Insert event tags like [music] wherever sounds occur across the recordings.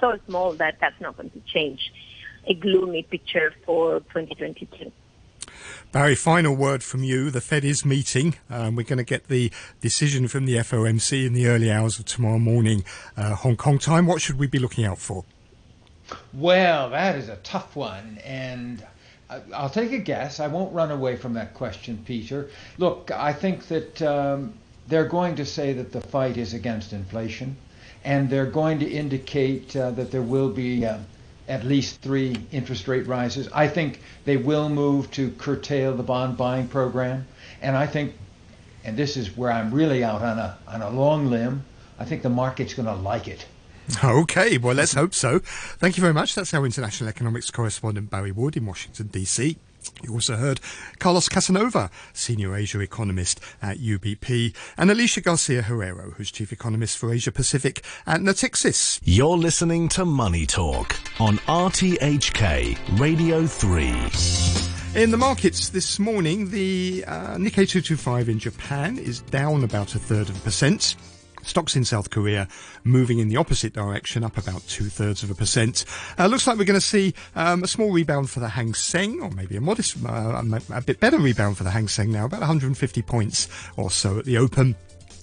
so small that that's not going to change a gloomy picture for 2022. Barry, final word from you. The Fed is meeting. Um, we're going to get the decision from the FOMC in the early hours of tomorrow morning, uh, Hong Kong time. What should we be looking out for? Well, that is a tough one. And I'll take a guess. I won't run away from that question, Peter. Look, I think that um, they're going to say that the fight is against inflation, and they're going to indicate uh, that there will be uh, at least three interest rate rises. I think they will move to curtail the bond buying program, and I think, and this is where I'm really out on a on a long limb. I think the market's going to like it. Okay, well, let's hope so. Thank you very much. That's our international economics correspondent, Barry Wood, in Washington, D.C. You also heard Carlos Casanova, senior Asia economist at UBP, and Alicia Garcia Herrero, who's chief economist for Asia Pacific at Natixis. You're listening to Money Talk on RTHK Radio 3. In the markets this morning, the uh, Nikkei 225 in Japan is down about a third of a percent. Stocks in South Korea moving in the opposite direction, up about two thirds of a percent. Uh, looks like we're going to see um, a small rebound for the Hang Seng, or maybe a modest, uh, a bit better rebound for the Hang Seng now, about 150 points or so at the open.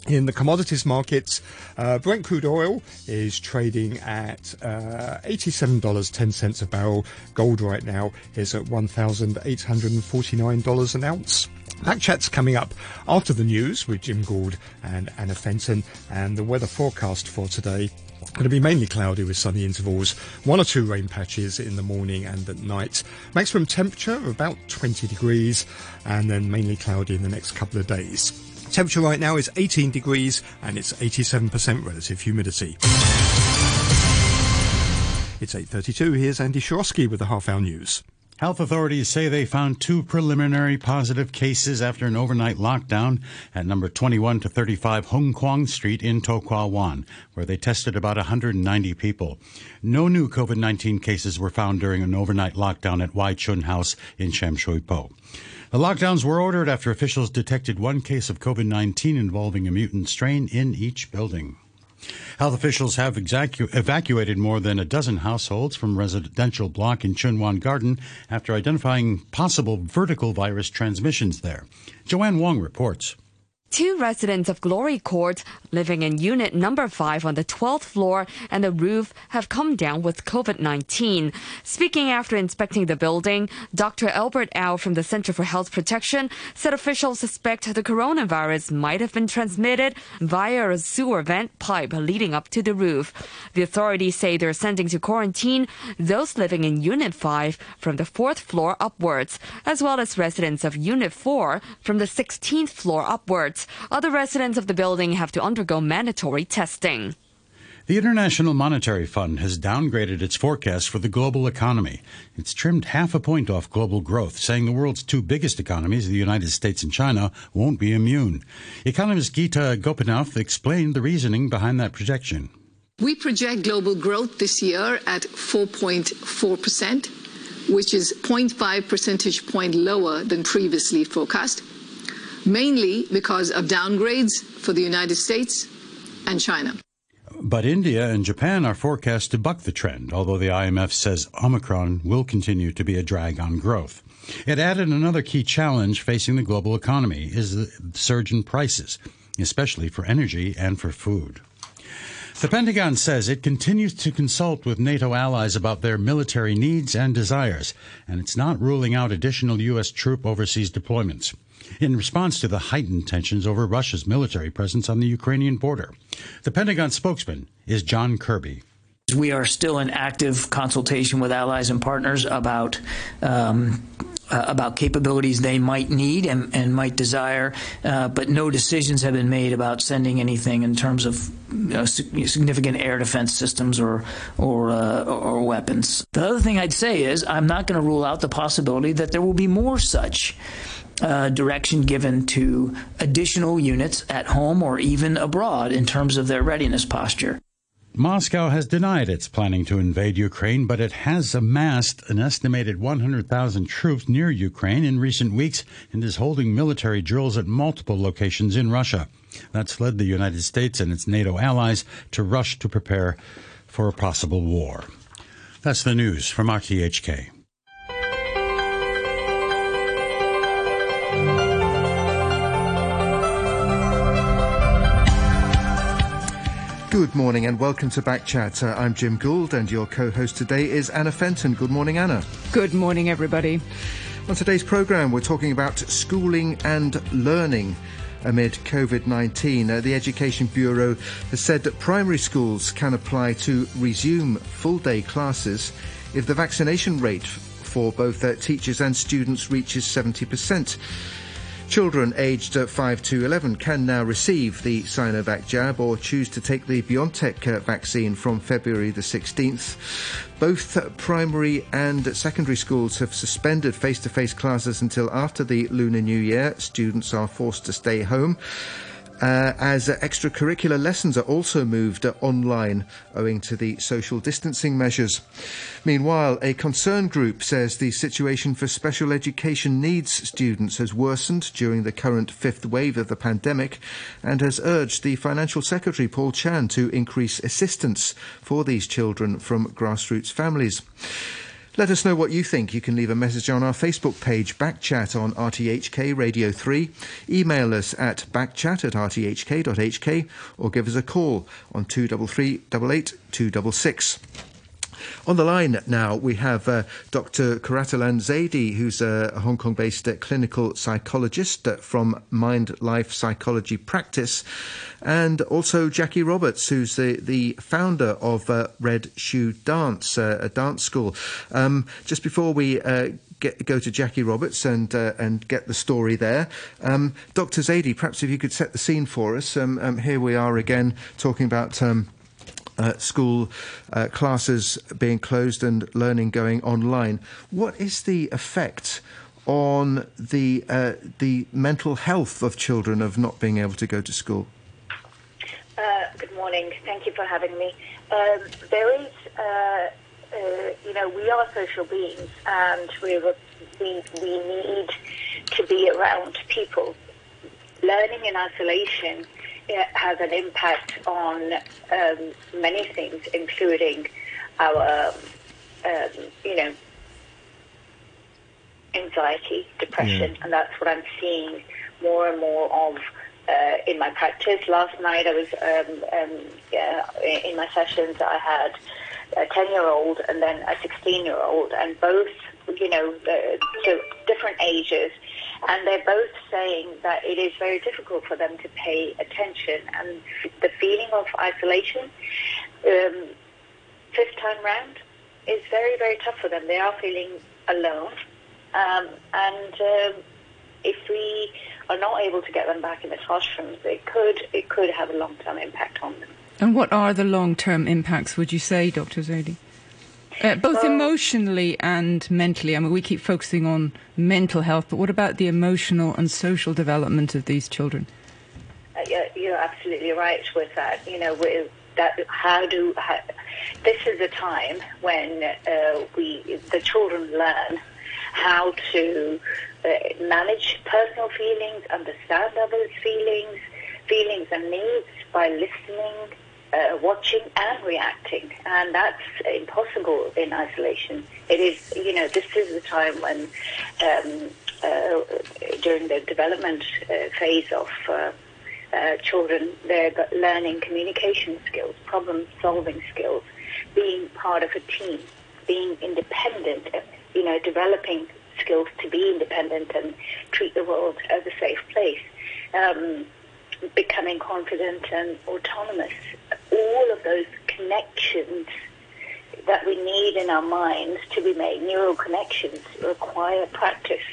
In the commodities markets, uh, Brent crude oil is trading at uh, $87.10 a barrel. Gold right now is at $1,849 an ounce. That chat's coming up after the news with Jim Gould and Anna Fenton and the weather forecast for today. Going to be mainly cloudy with sunny intervals, one or two rain patches in the morning and at night. Maximum temperature of about 20 degrees and then mainly cloudy in the next couple of days. Temperature right now is 18 degrees and it's 87% relative humidity. It's 8.32. Here's Andy Shorosky with the half hour news. Health authorities say they found two preliminary positive cases after an overnight lockdown at number 21 to 35 Hung Kwong Street in To Kwa Wan, where they tested about 190 people. No new COVID 19 cases were found during an overnight lockdown at Wai Chun House in Sham Shui Po. The lockdowns were ordered after officials detected one case of COVID 19 involving a mutant strain in each building. Health officials have evacuated more than a dozen households from residential block in Chunwan Garden after identifying possible vertical virus transmissions there. Joanne Wong reports. Two residents of Glory Court living in unit number 5 on the 12th floor and the roof have come down with COVID-19. Speaking after inspecting the building, Dr. Albert Au from the Center for Health Protection said officials suspect the coronavirus might have been transmitted via a sewer vent pipe leading up to the roof. The authorities say they're sending to quarantine those living in unit 5 from the 4th floor upwards, as well as residents of unit 4 from the 16th floor upwards. Other residents of the building have to undergo mandatory testing. The International Monetary Fund has downgraded its forecast for the global economy. It's trimmed half a point off global growth, saying the world's two biggest economies, the United States and China, won't be immune. Economist Gita Gopinath explained the reasoning behind that projection. We project global growth this year at 4.4%, which is 0.5 percentage point lower than previously forecast mainly because of downgrades for the United States and China. But India and Japan are forecast to buck the trend, although the IMF says Omicron will continue to be a drag on growth. It added another key challenge facing the global economy is the surge in prices, especially for energy and for food. The Pentagon says it continues to consult with NATO allies about their military needs and desires, and it's not ruling out additional U.S. troop overseas deployments in response to the heightened tensions over Russia's military presence on the Ukrainian border. The Pentagon spokesman is John Kirby. We are still in active consultation with allies and partners about um, uh, about capabilities they might need and, and might desire, uh, but no decisions have been made about sending anything in terms of you know, significant air defense systems or or, uh, or weapons. The other thing I'd say is I'm not going to rule out the possibility that there will be more such uh, direction given to additional units at home or even abroad in terms of their readiness posture. Moscow has denied its planning to invade Ukraine, but it has amassed an estimated 100,000 troops near Ukraine in recent weeks and is holding military drills at multiple locations in Russia. That's led the United States and its NATO allies to rush to prepare for a possible war. That's the news from RTHK. Good morning and welcome to Backchat. Uh, I'm Jim Gould and your co-host today is Anna Fenton. Good morning, Anna. Good morning, everybody. On today's programme, we're talking about schooling and learning amid COVID 19. Uh, the Education Bureau has said that primary schools can apply to resume full day classes if the vaccination rate for both uh, teachers and students reaches 70%. Children aged 5 to 11 can now receive the Sinovac jab or choose to take the BioNTech uh, vaccine from February the 16th. Both primary and secondary schools have suspended face to face classes until after the Lunar New Year. Students are forced to stay home uh, as uh, extracurricular lessons are also moved uh, online owing to the social distancing measures. Meanwhile, a concern group says the situation for special education needs students has worsened during the current fifth wave of the pandemic and has urged the Financial Secretary Paul Chan to increase assistance for these children from grassroots families. Let us know what you think. You can leave a message on our Facebook page, Backchat on RTHK Radio 3. Email us at backchat at rthk.hk or give us a call on 233 266. On the line now, we have uh, Dr. Quratulain Zaidi, who's a Hong Kong based uh, clinical psychologist uh, from Mind Life Psychology Practice, and also Jacqui Roberts, who's the, the founder of uh, Red Shoe Dance, uh, a dance school. Um, just before we uh, Get, go to Jacqui Roberts and uh, and get the story there. Um, Dr. Zaidi, perhaps if you could set the scene for us. Um, um, here we are again talking about. Uh, school uh, classes being closed and learning going online. What is the effect on the uh, the mental health of children of not being able to go to school? Uh, good morning. Thank you for having me. Um, there is, uh, uh, you know, we are social beings, and we we we need to be around people. Learning in isolation it has an impact on um, many things, including our, um, you know, anxiety, depression, yeah. and that's what I'm seeing more and more of uh, in my practice. Last night, I was um, um yeah, in my sessions. I had a ten-year-old and then a sixteen-year-old, and both, you know, uh, so different ages and they're both saying that it is very difficult for them to pay attention, and the feeling of isolation, um, fifth time round, is very very tough for them. They are feeling alone, um, and um, if we are not able to get them back in the classrooms, it could it could have a long term impact on them. And what are the long term impacts? Would you say, Dr. Zaidi? Uh, both emotionally and mentally. I mean, we keep focusing on mental health, but what about the emotional and social development of these children? Uh, you're, you're, absolutely right with that. You know, that how do how, this is a time when uh, we the children learn how to uh, manage personal feelings, understand others' feelings, feelings and needs by listening uh, watching and reacting, and that's impossible in isolation. It is, you know, this is the time when, um, uh, during the development uh, phase of uh, uh, children, they're learning communication skills, problem-solving skills, being part of a team, being independent, you know, developing skills to be independent and treat the world as a safe place. Um, becoming confident and autonomous. All of those connections that we need in our minds to be made, neural connections, require practice.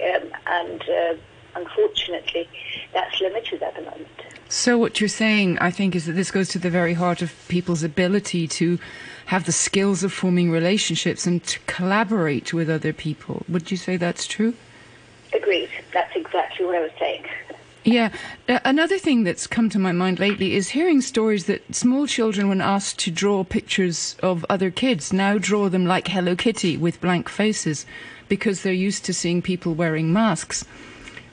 Um, and uh, unfortunately, that's limited at the moment. So, what you're saying, I think, is that this goes to the very heart of people's ability to have the skills of forming relationships and to collaborate with other people. Would you say that's true? Agreed. That's exactly what I was saying. Yeah. Uh, another thing that's come to my mind lately is hearing stories that small children, when asked to draw pictures of other kids, now draw them like Hello Kitty with blank faces because they're used to seeing people wearing masks.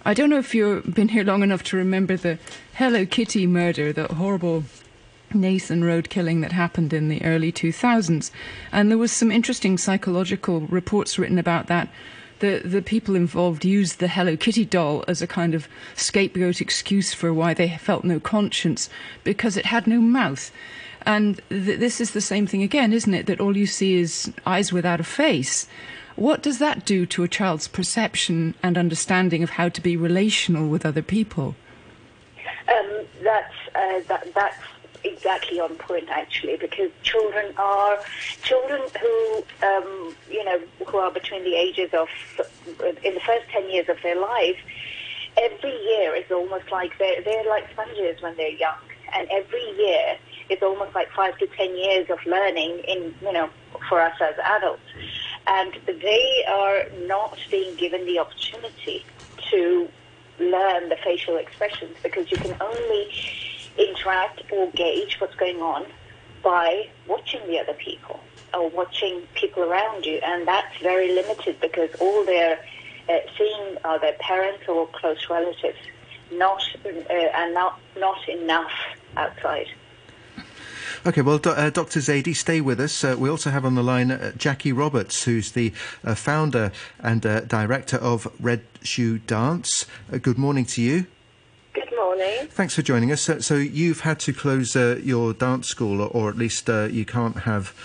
I don't know if you've been here long enough to remember the Hello Kitty murder, the horrible Nathan Road killing that happened in the early 2000s. And there was some interesting psychological reports written about that. The, the people involved used the Hello Kitty doll as a kind of scapegoat excuse for why they felt no conscience because it had no mouth. And th- this is the same thing again, isn't it? That all you see is eyes without a face. What does that do to a child's perception and understanding of how to be relational with other people? Um, that's uh, that, that's exactly on point actually because children are children who um, you know who are between the ages of in the first 10 years of their life every year is almost like they're, they're like sponges when they're young. And every year is almost like five to 10 years of learning in you know for us as adults. And they are not being given the opportunity to learn the facial expressions because you can only interact or gauge what's going on by watching the other people or watching people around you. And that's very limited because all they're uh, seeing are their parents or close relatives, not uh, and not not enough outside. Okay, well, uh, Dr. Zaidi, stay with us. Uh, we also have on the line uh, Jacqui Roberts, who's the uh, founder and uh, director of Red Shoe Dance. Uh, good morning to you. Morning. Thanks for joining us. So, so you've had to close your dance school, or, or at least you can't have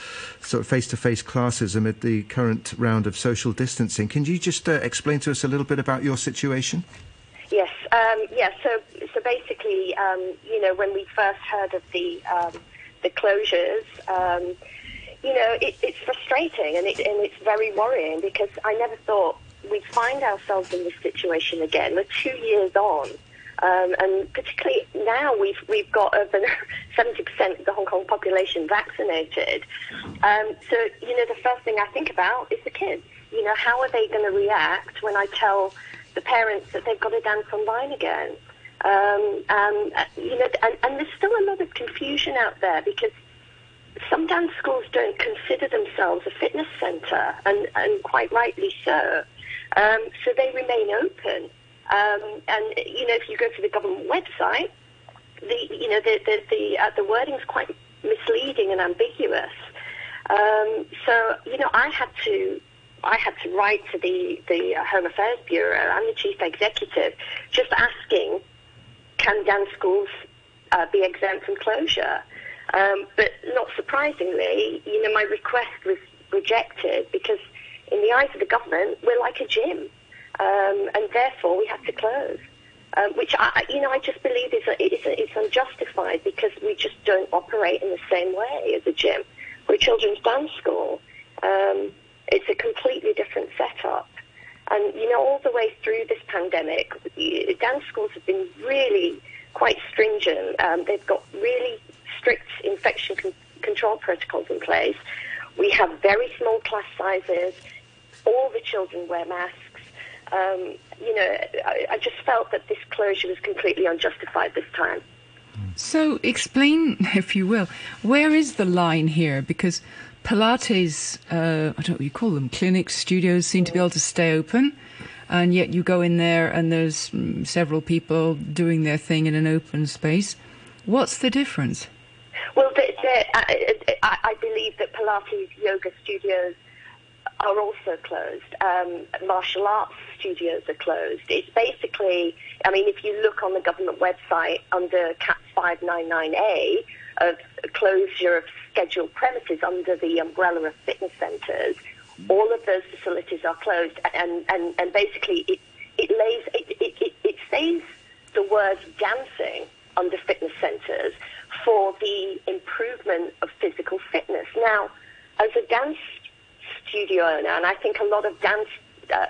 sort of face-to-face classes amid the current round of social distancing. Can you just explain to us a little bit about your situation? Yes, um, yeah. So, so basically, um, you know, when we first heard of the um, the closures, um, you know, it, it's frustrating and, it, and it's very worrying because I never thought we'd find ourselves in this situation again. We're two years on. Um, and particularly now we've we've got over [laughs] 70% of the Hong Kong population vaccinated. Um, so you know the first thing I think about is the kids. You know how are they going to react when I tell the parents that they've got to dance online again? Um, um, you know, and, and there's still a lot of confusion out there because some dance schools don't consider themselves a fitness centre, and, and quite rightly so. Um, so they remain open. Um, and you know, if you go to the government website, the you know the the the, uh, the wording is quite misleading and ambiguous. Um, so you know, I had to I had to write to the the uh, Home Affairs Bureau. I'm the chief executive, just asking can dance schools uh, be exempt from closure? Um, but not surprisingly, you know, my request was rejected because in the eyes of the government, we're like a gym, um, and therefore we have to close. Um, which I, you know, I just believe is a, it's, a, unjustified because we just don't operate in the same way as a gym. We're a children's dance school. Um, it's a completely different setup. And, you know, all the way through this pandemic, dance schools have been really quite stringent. Um, they've got really strict infection con- control protocols in place. We have very small class sizes. All the children wear masks. Um, you know, I, I just felt that this closure was completely unjustified this time. So, explain, [laughs] if you will, where is the line here? Because Pilates, uh, I don't know what you call them, clinics, studios seem to be able to stay open, and yet you go in there and there's mm, several people doing their thing in an open space. What's the difference? Well, I, I, believe that Pilates yoga studios are also closed. Um, martial arts studios are closed. It's basically, I mean, if you look on the government website under Cap 599A of closure of scheduled premises under the umbrella of fitness centres, all of those facilities are closed, and, and, and basically it, it lays it, it, it, it says the word dancing under fitness centres for the improvement of physical fitness. Now, as a dance studio owner, and I think a lot of dance uh,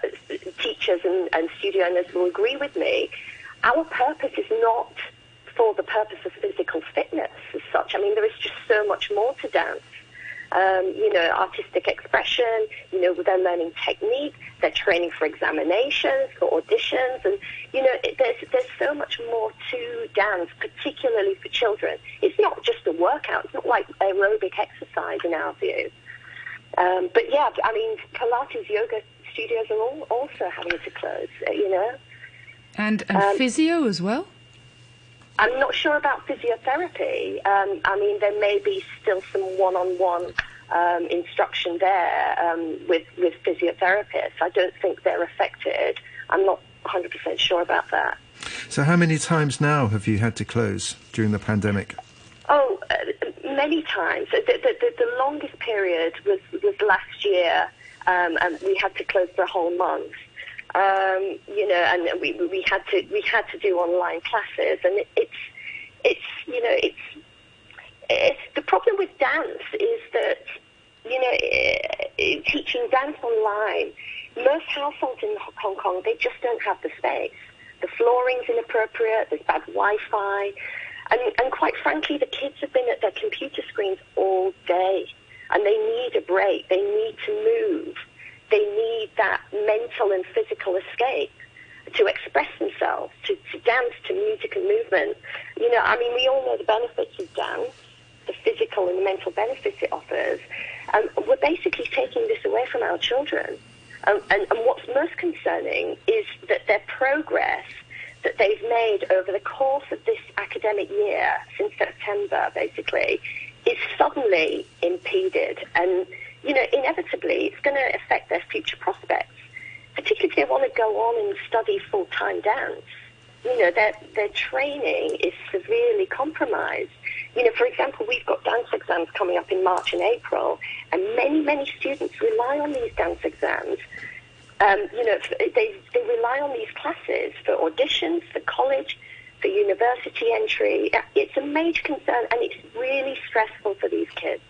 teachers and, and studio owners will agree with me, our purpose is not for the purpose of physical fitness as such. I mean, there is just so much more to dance. Um, you know, artistic expression, you know, they're learning technique, they're training for examinations, for auditions, and, you know, it, there's, there's so much more to dance, particularly for children. It's not just a workout, it's not like aerobic exercise in our view. Um, but yeah, I mean, Pilates yoga studios are all also having to close, you know. And, and um, physio as well? I'm not sure about physiotherapy. Um, I mean, there may be still some one-on-one um, instruction there um, with with physiotherapists. I don't think they're affected. I'm not 100% sure about that. So, how many times now have you had to close during the pandemic? Oh, uh, many times. The, the, the, longest period was, was last year, um, and we had to close for a whole month. Um, you know, and we, we had to we had to do online classes, and it, it's it's you know it's it's the problem with dance is that you know eh, teaching dance online. Most households in Hong Kong they just don't have the space. The flooring's inappropriate. There's bad Wi-Fi. And, and quite frankly, the kids have been at their computer screens all day and they need a break. They need to move. They need that mental and physical escape to express themselves, to, to dance, to music and movement. You know, I mean, we all know the benefits of dance, the physical and the mental benefits it offers. And we're basically taking this away from our children. Um, and, and what's most concerning is that their progress that they've made over the course of this academic year, since September basically, is suddenly impeded. And, you know, inevitably it's going to affect their future prospects, particularly if they want to go on and study full-time dance. You know, their, their training is severely compromised. You know, for example, we've got dance exams coming up in March and April, and many, many students rely on these dance exams um, you know, they, they rely on these classes for auditions, for college, for university entry. Uh, it's a major concern and it's really stressful for these kids.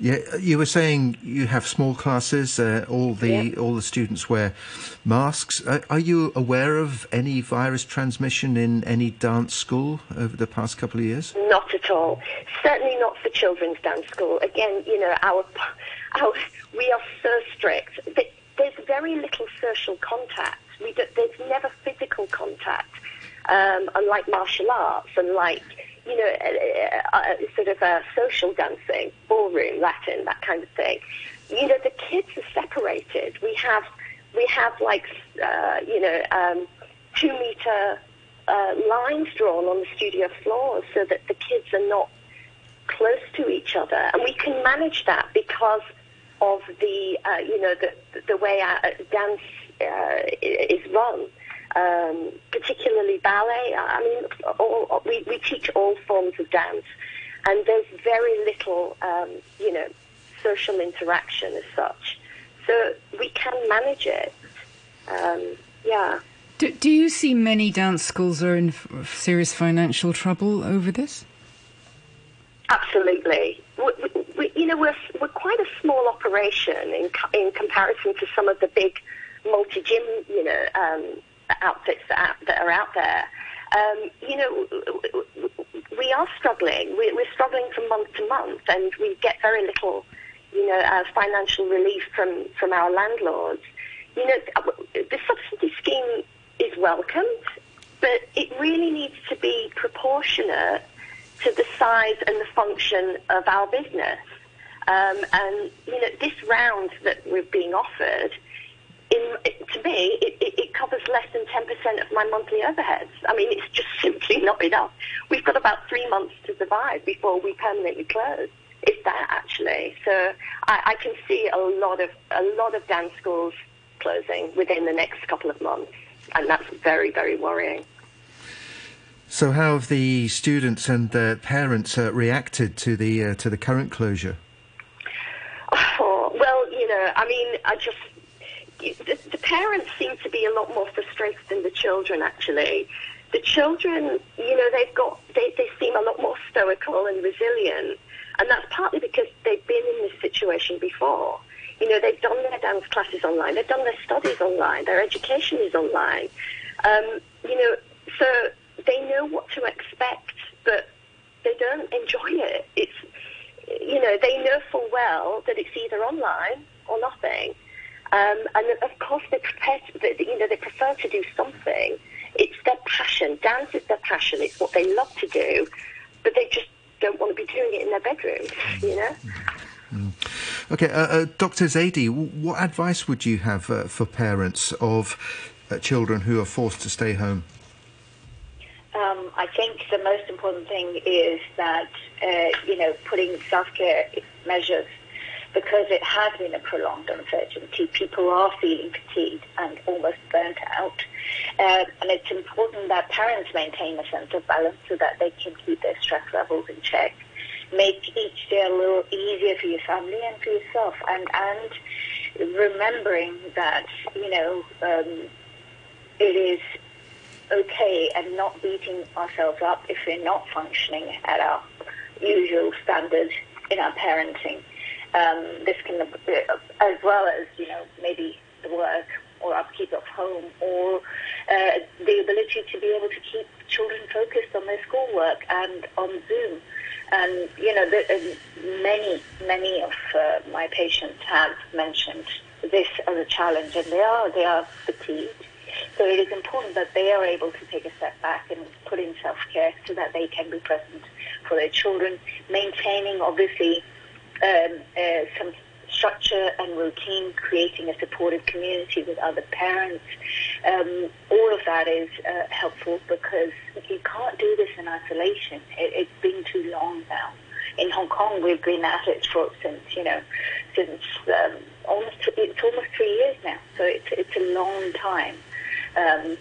Yeah, you were saying you have small classes. Uh, all the yeah. all the students wear masks. Uh, are you aware of any virus transmission in any dance school over the past couple of years? Not at all. Certainly not for children's dance school. Again, you know, our, [laughs] our we are so strict there's very little social contact. We do, there's never physical contact, um, unlike martial arts and like you know, uh, uh, sort of uh, social dancing, ballroom, Latin, that kind of thing. You know, the kids are separated. We have we have like uh, you know um, two meter uh, lines drawn on the studio floors so that the kids are not close to each other, and we can manage that because of the uh, you know the the way our dance uh, is run. Um, particularly ballet. I mean, all, we, we teach all forms of dance, and there's very little, um, you know, social interaction as such. So we can manage it. Um, yeah. Do, do you see many dance schools are in serious financial trouble over this? Absolutely. We, we, you know, we're, we're quite a small operation in, in comparison to some of the big multi-gym, you know, um, outfits that, that are out there. Um, you know, we are struggling. We, are struggling from month to month, and we get very little, you know, uh, financial relief from, from our landlords. You know, the subsidy scheme is welcomed, but it really needs to be proportionate to the size and the function of our business. Um, and you know, this round that we're being offered, in, to me, it, it, it covers less than 10% of my monthly overheads. I mean, it's just [laughs] simply not enough. We've got about three months to survive before we permanently close. If that actually, so I, I can see a lot of a lot of dance schools closing within the next couple of months, and that's very very worrying. So, how have the students and the parents uh, reacted to the uh, to the current closure? Oh, well, you know, I mean, I just the, the, parents seem to be a lot more frustrated than the children. Actually, the children, you know, they've got they, they seem a lot more stoical and resilient, and that's partly because they've been in this situation before. You know, they've done their dance classes online, they've done their studies online, their education is online. Um, you know, so they know what to expect, but they don't enjoy it. It's you know they know full well that it's either online or nothing, um, and of course they prepare. To, you know they prefer to do something. It's their passion. Dance is their passion. It's what they love to do, but they just don't want to be doing it in their bedroom. You know. Mm. Okay, uh, uh, Dr. Zaidi, what advice would you have uh, for parents of uh, children who are forced to stay home? Um, I think the most important thing is that, uh, you know, putting self-care measures because it has been a prolonged uncertainty. People are feeling fatigued and almost burnt out. Uh, and it's important that parents maintain a sense of balance so that they can keep their stress levels in check. Make each day a little easier for your family and for yourself. And, and remembering that, you know, um, it is okay and not beating ourselves up if we're not functioning at our usual standards in our parenting. Um, this can, as well as, you know, maybe the work or upkeep of home or uh, the ability to be able to keep children focused on their schoolwork and on Zoom. And, you know, the, uh, many, many of uh, my patients have mentioned this as a challenge and they are, they are fatigued. So it is important that they are able to take a step back and put in self-care so that they can be present for their children, maintaining obviously um, uh, some structure and routine, creating a supportive community with other parents. Um, all of that is uh, helpful because you can't do this in isolation. It, it's been too long now. In Hong Kong, we've been at it for since you know, since um, almost it's almost three years now. So it's it's a long time. Um,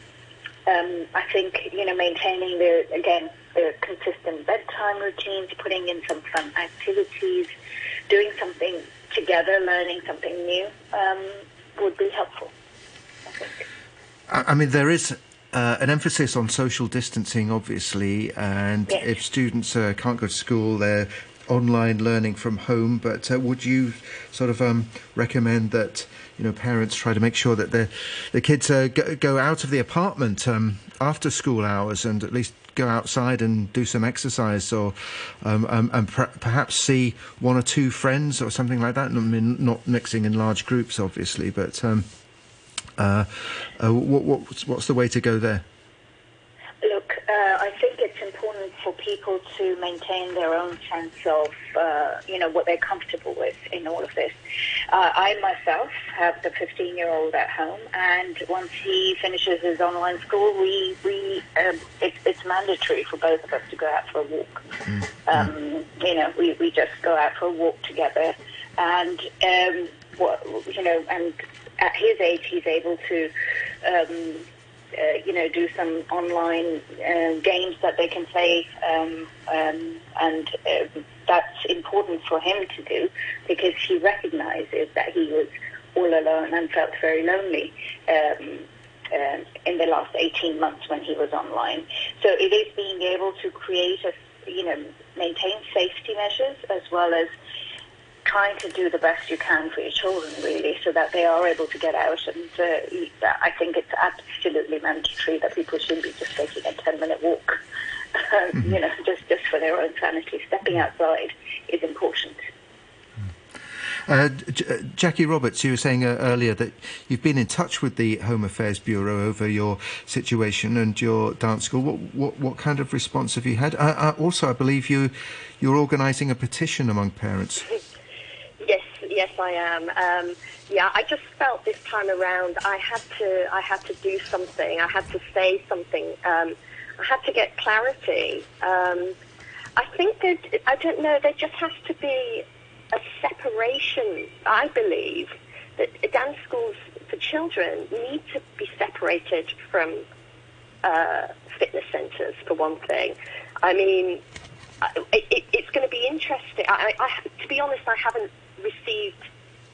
um, I think you know maintaining the again consistent bedtime routines, putting in some fun activities, doing something together, learning something new, um, would be helpful. I, I mean, there is uh, an emphasis on social distancing, obviously, and yes. if students uh, can't go to school, they're online learning from home. But uh, would you sort of um, recommend that you know parents try to make sure that the the kids uh, go, go, out of the apartment um, after school hours and at least go outside and do some exercise or um, um, and per- perhaps see one or two friends or something like that. I mean, not mixing in large groups, obviously, but um, uh, uh, what, what's, what's the way to go there? Uh, I think it's important for people to maintain their own sense of, uh, you know, what they're comfortable with in all of this. Uh, I myself have the 15-year-old at home, and once he finishes his online school, we we um, it, it's mandatory for both of us to go out for a walk. Mm. Um, you know, we, we just go out for a walk together, and um, what, you know, and at his age, he's able to. Um, uh, you know, do some online uh, games that they can play, um, um, and uh, that's important for him to do because he recognizes that he was all alone and felt very lonely. Um, uh, in the last 18 months when he was online. So it is being able to create a, you know, maintain safety measures as well as trying to do the best you can for your children, really, so that they are able to get out. And uh, I think it's absolutely mandatory that people shouldn't be just taking a 10 minute walk, [laughs] mm-hmm. you know, just, just for their own sanity. Stepping outside is important. Uh, J- uh, Jacqui Roberts, you were saying uh, earlier that you've been in touch with the Home Affairs Bureau over your situation and your dance school. What, what, what kind of response have you had? Uh, uh also, I believe you, you're organising a petition among parents. [laughs] yes, I am. Um, yeah, I just felt this time around I had to I had to do something. I had to say something. Um, I had to get clarity. Um, I think that I don't know. There just has to be a separation. I believe that dance schools for children need to be separated from uh, fitness centres, for one thing. I mean, it, it, it's going to be interesting. I, I, to be honest, I haven't received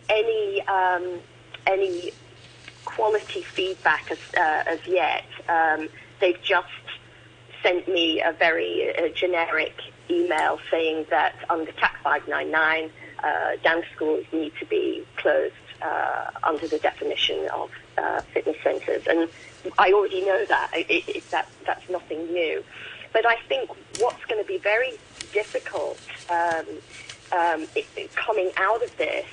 any um, any quality feedback as, uh, as yet. Um, they've just sent me a very uh, generic email saying that under TAC 599, uh, dance schools need to be closed uh, under the definition of uh, fitness centres. And I already know that. It, it, that. That's nothing new. But I think what's going to be very difficult um, um, it, coming out of this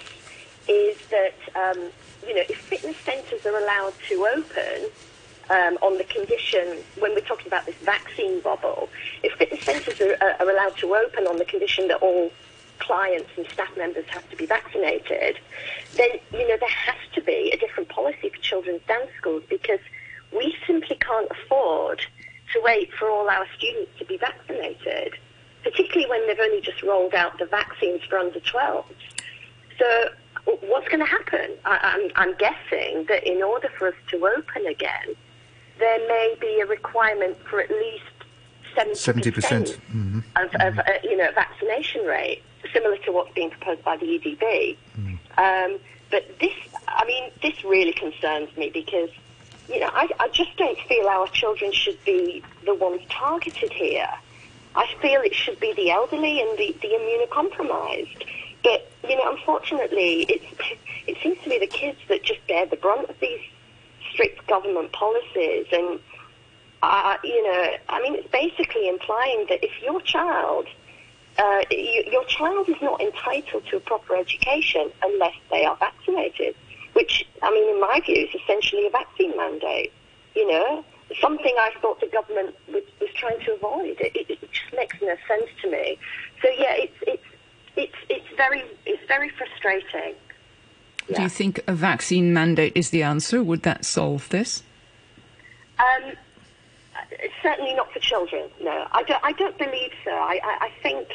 is that um, you know if fitness centres are allowed to open um, on the condition when we're talking about this vaccine bubble, if fitness centres are, are allowed to open on the condition that all clients and staff members have to be vaccinated, then you know there has to be a different policy for children's dance schools because we simply can't afford to wait for all our students to be vaccinated, particularly when they've only just rolled out the vaccines for under 12s. So what's going to happen? I, I'm, I'm guessing that in order for us to open again, there may be a requirement for at least 70%, 70%. percent mm hmm of, of uh, you know, vaccination rate, similar to what's being proposed by the EDB. Mm. Um, but this, I mean, this really concerns me because, you know, I, I just don't feel our children should be the ones targeted here. I feel it should be the elderly and the, the immunocompromised. But, you know, unfortunately, it's, it seems to be the kids that just bear the brunt of these strict government policies. And, uh, you know, I mean, it's basically implying that if your child uh, you, your child is not entitled to a proper education unless they are vaccinated, which, I mean, in my view, is essentially a vaccine mandate. You know, something I thought the government was, was trying to avoid. It, it, it, just makes no sense to me. So yeah, it's it's it's it's very it's very frustrating. Yeah. Do you think a vaccine mandate is the answer? Would that solve this? Um, certainly not for children. No, I don't. I don't believe so. I, I, I think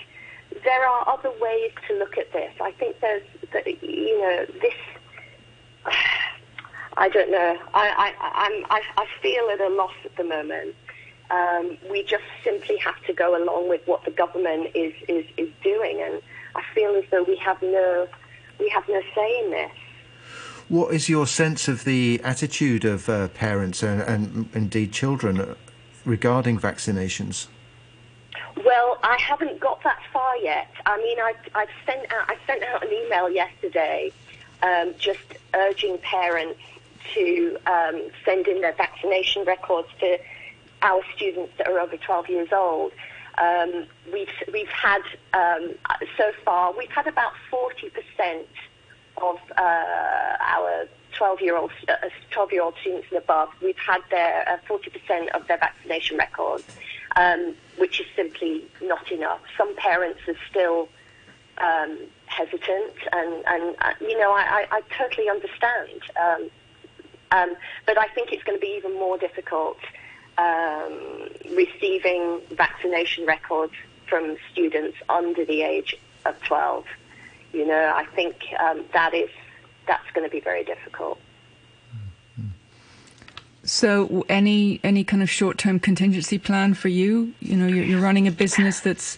there are other ways to look at this. I think there's, you know, this. I don't know. I, I, I'm, I, I feel at a loss at the moment. Um, we just simply have to go along with what the government is, is, is doing, and I feel as though we have no we have no say in this. What is your sense of the attitude of uh, parents and, and indeed children regarding vaccinations? Well, I haven't got that far yet. I mean, I've, I've sent out I sent out an email yesterday, um, just urging parents to um, send in their vaccination records to our students that are over 12 years old. Um, we've we've had um, so far we've had about 40 percent of uh, our 12 year old 12 year old students and above. We've had their uh, 40 percent of their vaccination records um, which is simply not enough. Some parents are still um, hesitant, and, and uh, you know, I, I, I totally understand. Um, um, but I think it's going to be even more difficult um, receiving vaccination records from students under the age of 12. You know, I think um, that is that's going to be very difficult. So, any any kind of short term contingency plan for you? You know, you're, you're running a business that's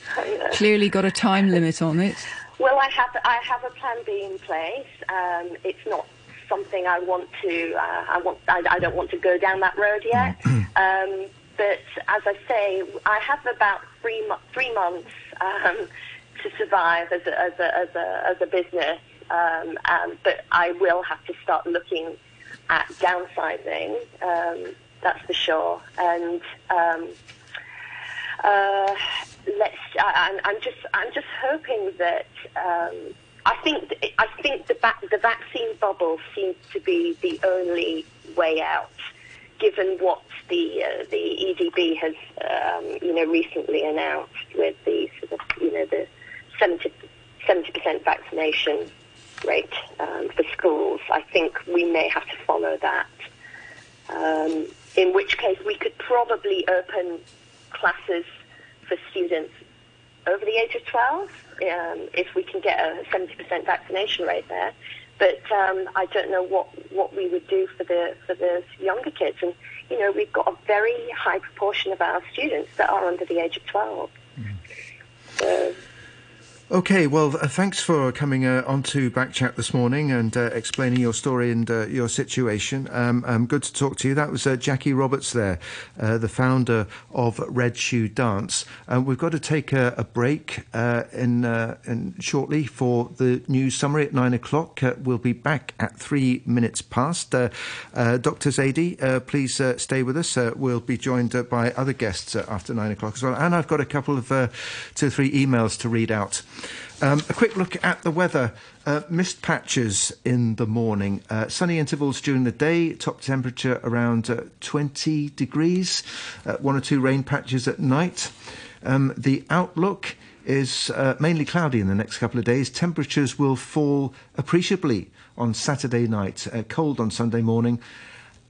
clearly got a time limit on it. Well, I have I have a plan B in place. Um, it's not something I want to. Uh, I want. I, I, don't want to go down that road yet. um, but as I say, I have about three mo- three months um, to survive as a, as a, as a, as a business. Um, um, but I will have to start looking at downsizing, um, that's for sure. And um, uh, let's. I, am just. I'm just hoping that. I think. I think the va- the vaccine bubble seems to be the only way out, given what the uh, the EDB has, um, you know, recently announced with the sort of, you know, the 70 percent vaccination rate um, for schools. I think we may have to follow that. Um, in which case, we could probably open classes for students over the age of 12 um, if we can get a 70% vaccination rate there. But um, I don't know what, what we would do for the for the younger kids. And you know, we've got a very high proportion of our students that are under the age of 12. Mm. So Okay, well, uh, thanks for coming uh, to Backchat this morning and uh, explaining your story and uh, your situation. Um, um, good to talk to you. That was uh, Jacqui Roberts there, uh, the founder of Red Shoe Dance. we've got to take a, a break in, in, shortly for the news summary at nine o'clock. we'll be back at three minutes past. Dr. Zaidi, please stay with us. we'll be joined by other guests after nine o'clock as well. And I've got a couple of two or three emails to read out. Um, a quick look at the weather. Uh, mist patches in the morning, uh, sunny intervals during the day, top temperature around uh, 20 degrees, uh, one or two rain patches at night. Um, the outlook is uh, mainly cloudy in the next couple of days. Temperatures will fall appreciably on Saturday night, uh, cold on Sunday morning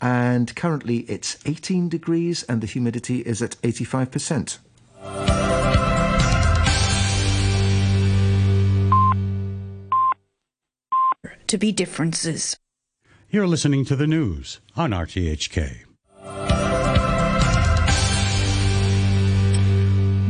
and currently it's 18 degrees and the humidity is at 85%. To be differences. You're listening to the news on RTHK.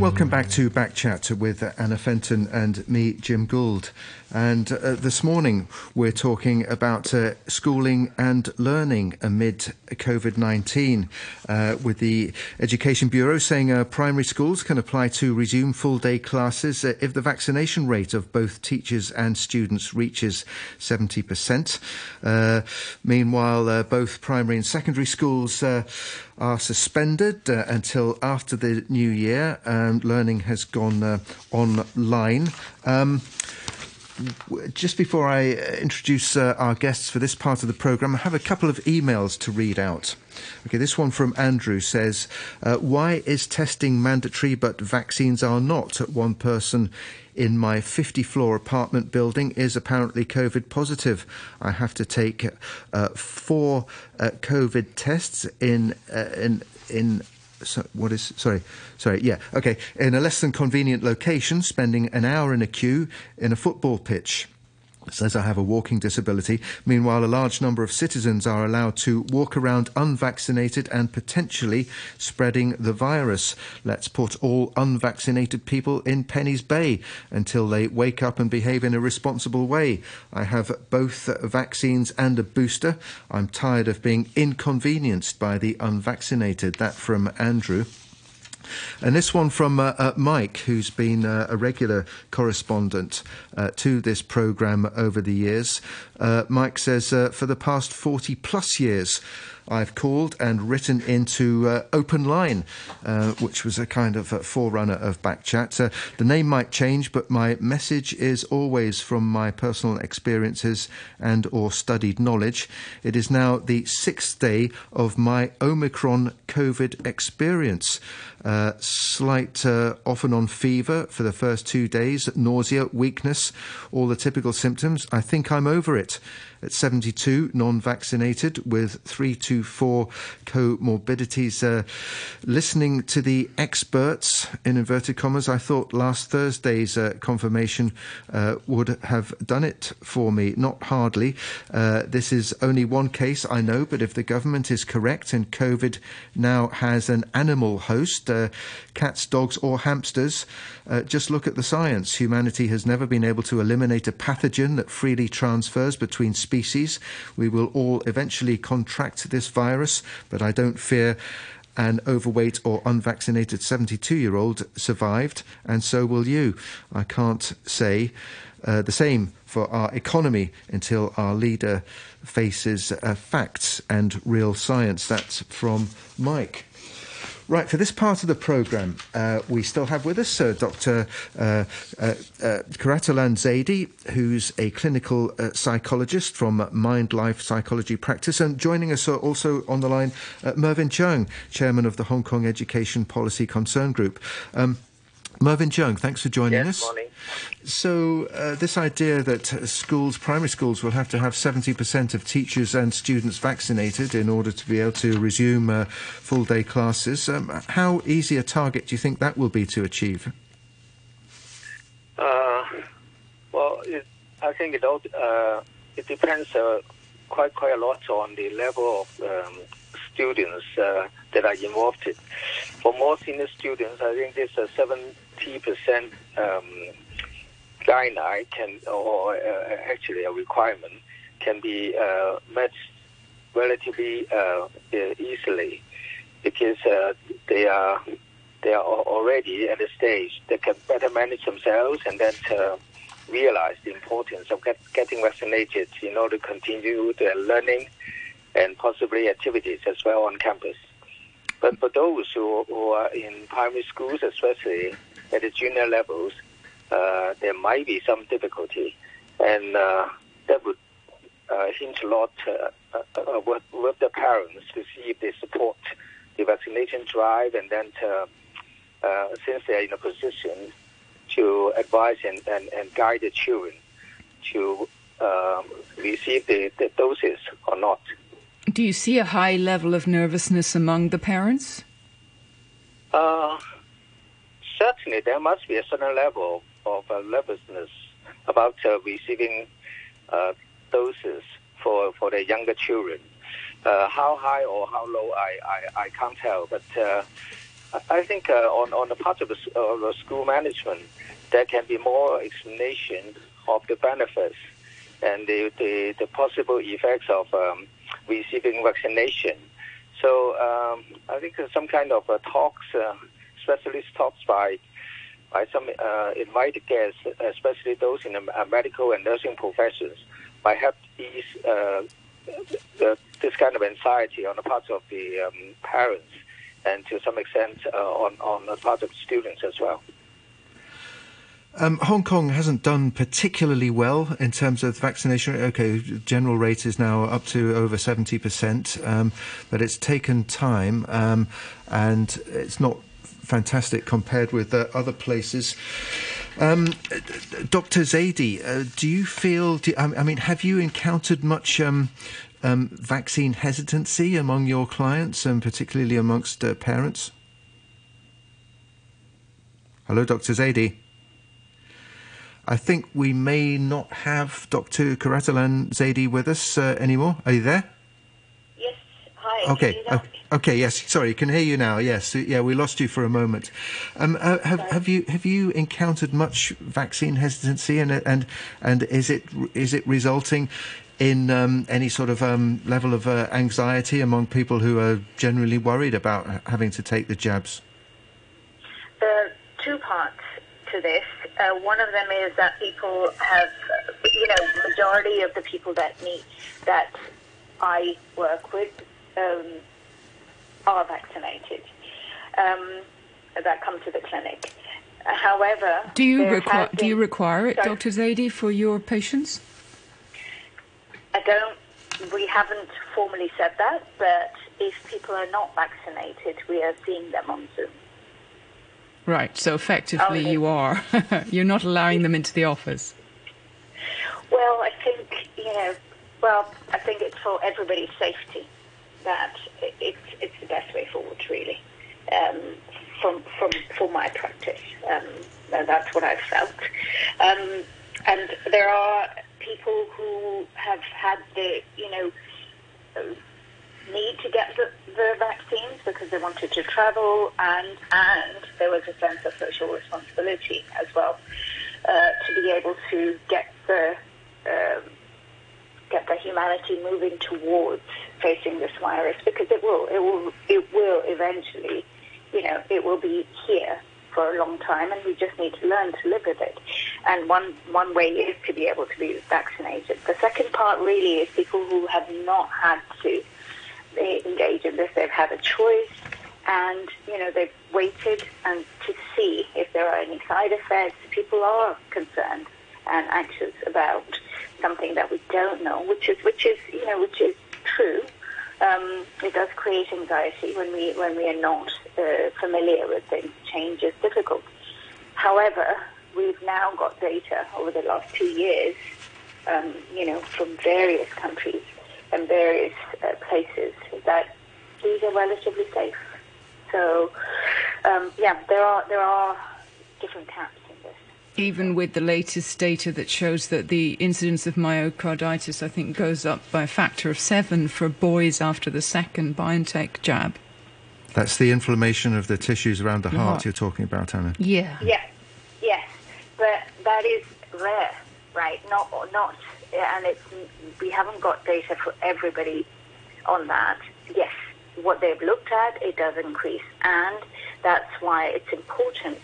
Welcome back to Backchat with Anna Fenton and me, Jim Gould. And uh, this morning we're talking about uh, schooling and learning amid COVID 19, uh, with the Education Bureau saying uh, primary schools can apply to resume full day classes uh, if the vaccination rate of both teachers and students reaches 70%. Uh, meanwhile, both primary and secondary schools are suspended uh, until after the new year. Um, learning has gone uh, online. Um, just before I uh, introduce uh, our guests for this part of the programme, I have a couple of emails to read out. Okay, this one from Andrew says, uh, Why is testing mandatory but vaccines are not? One person in my 50 floor apartment building is apparently COVID positive. I have to take uh, four uh, COVID tests in, uh, in, in so what is sorry sorry yeah okay. In a less than convenient location spending an hour in a queue in a football pitch says I have a walking disability. Meanwhile, a large number of citizens are allowed to walk around unvaccinated and potentially spreading the virus. Let's put all unvaccinated people in Penny's Bay until they wake up and behave in a responsible way. I have both vaccines and a booster. I'm tired of being inconvenienced by the unvaccinated. That from Andrew. And this one from uh, uh, Mike, who's been uh, a regular correspondent uh, to this programme over the years. Uh, Mike says, uh, for the past 40 plus years, I've called and written into uh, Open Line, uh, which was a kind of a forerunner of Backchat. Uh, the name might change, but my message is always from my personal experiences and or studied knowledge. It is now the sixth day of my Omicron COVID experience. Uh, slight uh, on fever for the first two days, nausea, weakness, all the typical symptoms. I think I'm over it 72 non-vaccinated with 324 comorbidities. Uh, listening to the experts, in inverted commas, I thought last Thursday's uh, confirmation uh, would have done it for me. Not hardly. Uh, this is only one case, I know, but if the government is correct and COVID now has an animal host, uh, cats, dogs, or hamsters, uh, just look at the science. Humanity has never been able to eliminate a pathogen that freely transfers between species. We will all eventually contract this virus, but I don't fear an overweight or unvaccinated 72 year old survived, and so will you. I can't say uh, the same for our economy until our leader faces uh, facts and real science. That's from Mike. Right, for this part of the programme, uh, we still have with us uh, Dr. Uh, uh, uh Quratulain Zaidi, who's a clinical uh, psychologist from MindnLife Psychology Practice, and joining us also on the line, Mervyn Cheung, chairman of the Hong Kong Education Policy Concern Group. Um, Mervyn Cheung, thanks for joining yes, us. Morning. So, uh, this idea that schools, primary schools, will have to have 70% of teachers and students vaccinated in order to be able to resume uh, full day classes, um, how easy a target do you think that will be to achieve? Uh, well, it, I think it, all, uh, it depends uh, quite, quite a lot on the level of um, students uh, that are involved. For more senior students, I think this 70% um, guideline can, or uh, actually a requirement, can be uh, met relatively uh, easily because uh, they are they are already at a stage that can better manage themselves and then realize the importance of get, getting vaccinated in order to continue their learning and possibly activities as well on campus. But for those who, who are in primary schools, especially at the junior levels, uh, there might be some difficulty, and uh, that would uh, hint a lot uh, uh, with, with, the parents to see if they support the vaccination drive, and then to, uh, since they're in a position to advise and, and, and guide the children to um, receive the, the doses or not. Do you see a high level of nervousness among the parents? Uh, certainly, there must be a certain level of uh, nervousness about uh, receiving uh, doses for, for the younger children. Uh, how high or how low, I, I, I can't tell. But uh, I think uh, on, on the part of the, the school management, there can be more explanation of the benefits and the, the, the possible effects of um, receiving vaccination. So um, I think some kind of talks, specialist talks by by some uh, invited guests, especially those in the uh, medical and nursing professions, might help ease uh, the, this kind of anxiety on the part of the um, parents and to some extent uh, on, on the part of students as well. Um, Hong Kong hasn't done particularly well in terms of vaccination. Okay, general rate is now up to over 70%, um, but it's taken time um, and it's not fantastic compared with uh, other places. Um, Dr. Zaidi, uh, do you feel, do, I mean, have you encountered much um, um, vaccine hesitancy among your clients and particularly amongst uh, parents? Hello, Dr. Zaidi. I think we may not have Dr. Quratulain Zaidi with us uh, anymore. Are you there? Okay. Uh, okay. Yes. Sorry. Can hear you now. Yes. Yeah. We lost you for a moment. Um, uh, have, have you have you encountered much vaccine hesitancy and and and is it is it resulting in um, any sort of um, level of uh, anxiety among people who are generally worried about having to take the jabs? There are two parts to this. Uh, one of them is that people have, you know, majority of the people that meet that I work with um, are vaccinated um, that come to the clinic. However, do you require do you require it, Dr. Zaidi, for your patients? I don't. We haven't formally said that, but if people are not vaccinated, we are seeing them on Zoom. Right, so effectively you are. [laughs] You're not allowing them into the office. Well, I think, you know, well, I think it's for everybody's safety that it's, it's the best way forward, really, um, from, from, for my practice. Um, that's what I've felt. Um, and there are people who have had the, you know, need to get the, the vaccines because they wanted to travel and and there was a sense of social responsibility as well uh, to be able to get the um, get the humanity moving towards facing this virus because it will it will it will eventually you know it will be here for a long time and we just need to learn to live with it and one one way is to be able to be vaccinated the second part really is people who have not had to they engage in this. They've had a choice, and you know they've waited and to see if there are any side effects. People are concerned and anxious about something that we don't know, which is which is you know which is true. Um, it does create anxiety when we when we are not uh, familiar with things. Change is difficult. However, we've now got data over the last two years, um, you know, from various countries and various uh, places that these are relatively safe. So, um, yeah, there are there are different camps. Even with the latest data that shows that the incidence of myocarditis, I think, goes up by a factor of seven for boys after the second BioNTech jab. That's the inflammation of the tissues around the heart, heart. you're talking about, Anna. Yeah. Yeah. Yes, but that is rare, right? Not not and it's we haven't got data for everybody on that. Yes, what they've looked at it does increase, and that's why it's important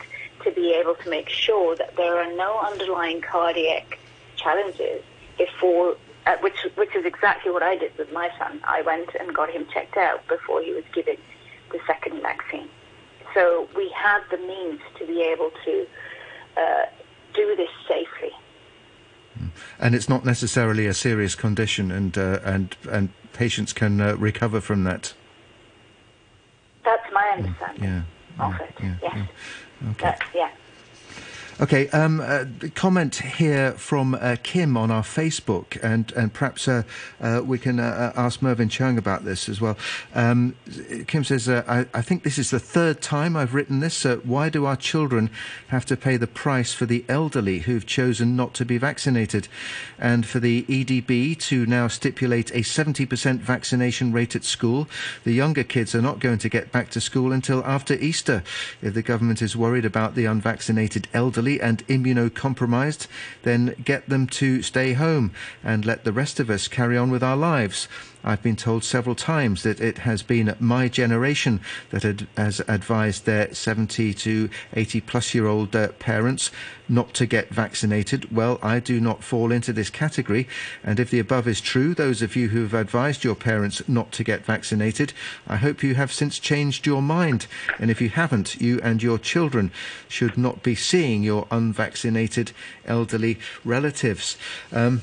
to be able to make sure that there are no underlying cardiac challenges before. Uh, which, which is exactly what I did with my son. I went and got him checked out before he was given the second vaccine. So we have the means to be able to uh, do this safely. And it's not necessarily a serious condition, and uh, and and patients can uh, recover from that. That's my understanding yeah, of it. Yeah, yes. Yeah. Okay. Uh, yeah. Okay, um, uh, comment here from uh, Kim on our Facebook, and and perhaps uh, uh we can uh, uh, ask Mervyn Cheung about this as well. Um, Kim says, I, I, think this is the third time I've written this. why do our children have to pay the price for the elderly who've chosen not to be vaccinated, and for the EDB to now stipulate a 70% vaccination rate at school? The younger kids are not going to get back to school until after Easter. If the government is worried about the unvaccinated elderly elderly and immunocompromised, then get them to stay home and let the rest of us carry on with our lives. I've been told several times that it has been my generation that had, has advised their 70 to 80 plus year old uh, parents not to get vaccinated. Well, I do not fall into this category. And if the above is true, those of you who have advised your parents not to get vaccinated, I hope you have since changed your mind. And if you haven't, you and your children should not be seeing your unvaccinated elderly relatives. Um,